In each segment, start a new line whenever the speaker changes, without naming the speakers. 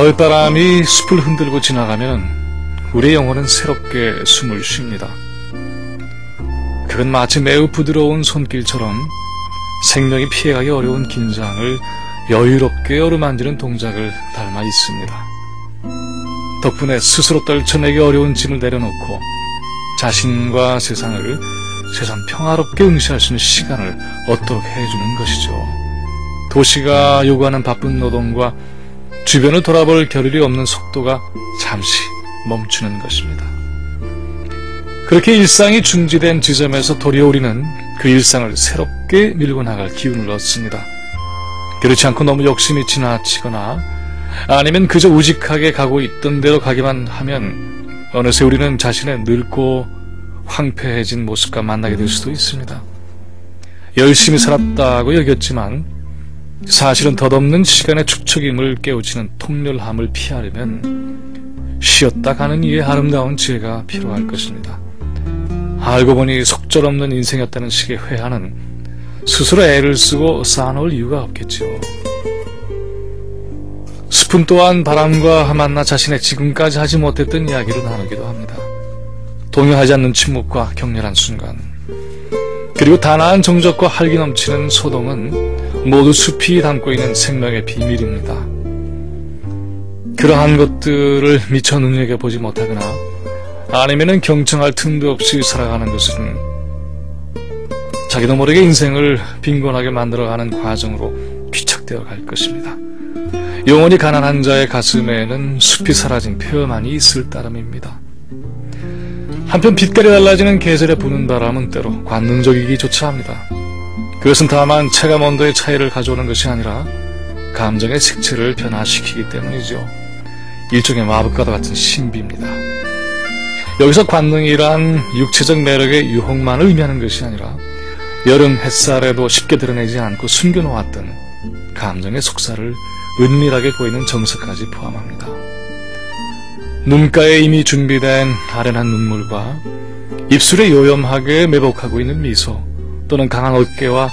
가을 바람이 숲을 흔들고 지나가면 우리의 영혼은 새롭게 숨을 쉽니다. 그건 마치 매우 부드러운 손길처럼 생명이 피해가기 어려운 긴장을 여유롭게 어루만지는 동작을 닮아 있습니다. 덕분에 스스로 떨쳐내기 어려운 짐을 내려놓고 자신과 세상을 세상 평화롭게 응시할 수 있는 시간을 얻도록 해주는 것이죠. 도시가 요구하는 바쁜 노동과 주변을 돌아볼 겨를이 없는 속도가 잠시 멈추는 것입니다. 그렇게 일상이 중지된 지점에서 도리어 우리는 그 일상을 새롭게 밀고 나갈 기운을 얻습니다. 그렇지 않고 너무 욕심이 지나치거나 아니면 그저 우직하게 가고 있던 대로 가기만 하면 어느새 우리는 자신의 늙고 황폐해진 모습과 만나게 될 수도 있습니다. 열심히 살았다고 여겼지만 사실은 덧없는 시간의 축척임을 깨우치는 통렬함을 피하려면 쉬었다 가는 이의 아름다운 지혜가 필요할 것입니다. 알고 보니 속절없는 인생이었다는 식의 회한은 스스로 애를 쓰고 쌓아놓을 이유가 없겠죠. 스푼 또한 바람과 만나 자신의 지금까지 하지 못했던 이야기를 나누기도 합니다. 동요하지 않는 침묵과 격렬한 순간 그리고 단아한 정적과 활기 넘치는 소동은 모두 숲이 담고 있는 생명의 비밀입니다. 그러한 것들을 미처 눈여겨보지 못하거나 아니면 경청할 틈도 없이 살아가는 것은 자기도 모르게 인생을 빈곤하게 만들어가는 과정으로 귀착되어 갈 것입니다. 영원히 가난한 자의 가슴에는 숲이 사라진 표만이 있을 따름입니다. 한편 빛깔이 달라지는 계절에 부는 바람은 때로 관능적이기조차 합니다. 그것은 다만 체감 온도의 차이를 가져오는 것이 아니라 감정의 색채를 변화시키기 때문이죠. 일종의 마법과도 같은 신비입니다. 여기서 관능이란 육체적 매력의 유혹만을 의미하는 것이 아니라 여름 햇살에도 쉽게 드러내지 않고 숨겨놓았던 감정의 속살을 은밀하게 보이는 정서까지 포함합니다. 눈가에 이미 준비된 아련한 눈물과 입술에 요염하게 매복하고 있는 미소 또는 강한 어깨와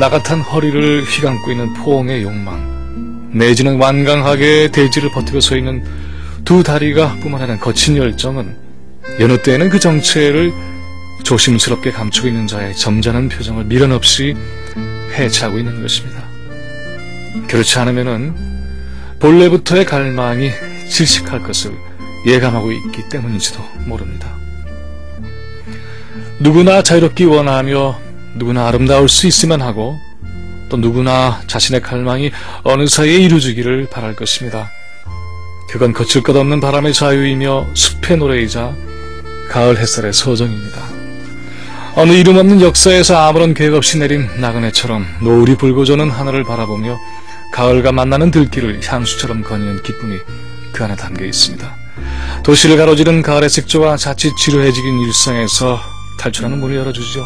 나같은 허리를 휘감고 있는 포옹의 욕망 내지는 완강하게 대지를 버티고 서 있는 두 다리가 뿜어내는 거친 열정은 여느 때에는 그 정체를 조심스럽게 감추고 있는 자의 점잖은 표정을 미련 없이 해체하고 있는 것입니다. 그렇지 않으면은 본래부터의 갈망이 질식할 것을 예감하고 있기 때문인지도 모릅니다. 누구나 자유롭기 원하며 누구나 아름다울 수 있으면 하고 또 누구나 자신의 갈망이 어느 사이에 이루어지기를 바랄 것입니다. 그건 거칠 것 없는 바람의 자유이며 숲의 노래이자 가을 햇살의 소정입니다. 어느 이름 없는 역사에서 아무런 계획 없이 내린 나그네처럼 노을이 불고 저는 하늘을 바라보며 가을과 만나는 들길을 향수처럼 거니는 기쁨이 그 안에 담겨 있습니다. 도시를 가로지른 가을의 색조와 자칫 지루해지긴 일상에서 탈출하는 문을 열어주죠.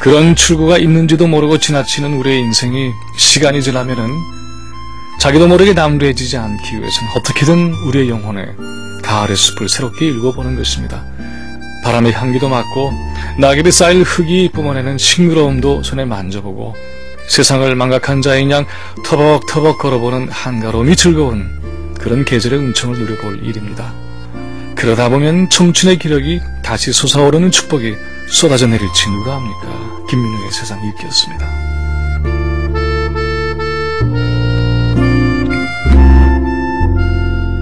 그런 출구가 있는지도 모르고 지나치는 우리의 인생이 시간이 지나면은 자기도 모르게 남루해지지 않기 위해서는 어떻게든 우리의 영혼에 가을의 숲을 새롭게 읽어보는 것입니다. 바람의 향기도 맡고 낙엽이 쌓일 흙이 뿜어내는 싱그러움도 손에 만져보고 세상을 망각한 자인 양 터벅터벅 걸어보는 한가로움이 즐거운 그런 계절의 은총을 누려볼 일입니다. 그러다 보면 청춘의 기력이 다시 솟아오르는 축복이 쏟아져 내릴지 누가 합니까? 김민우의 세상 읽기였습니다.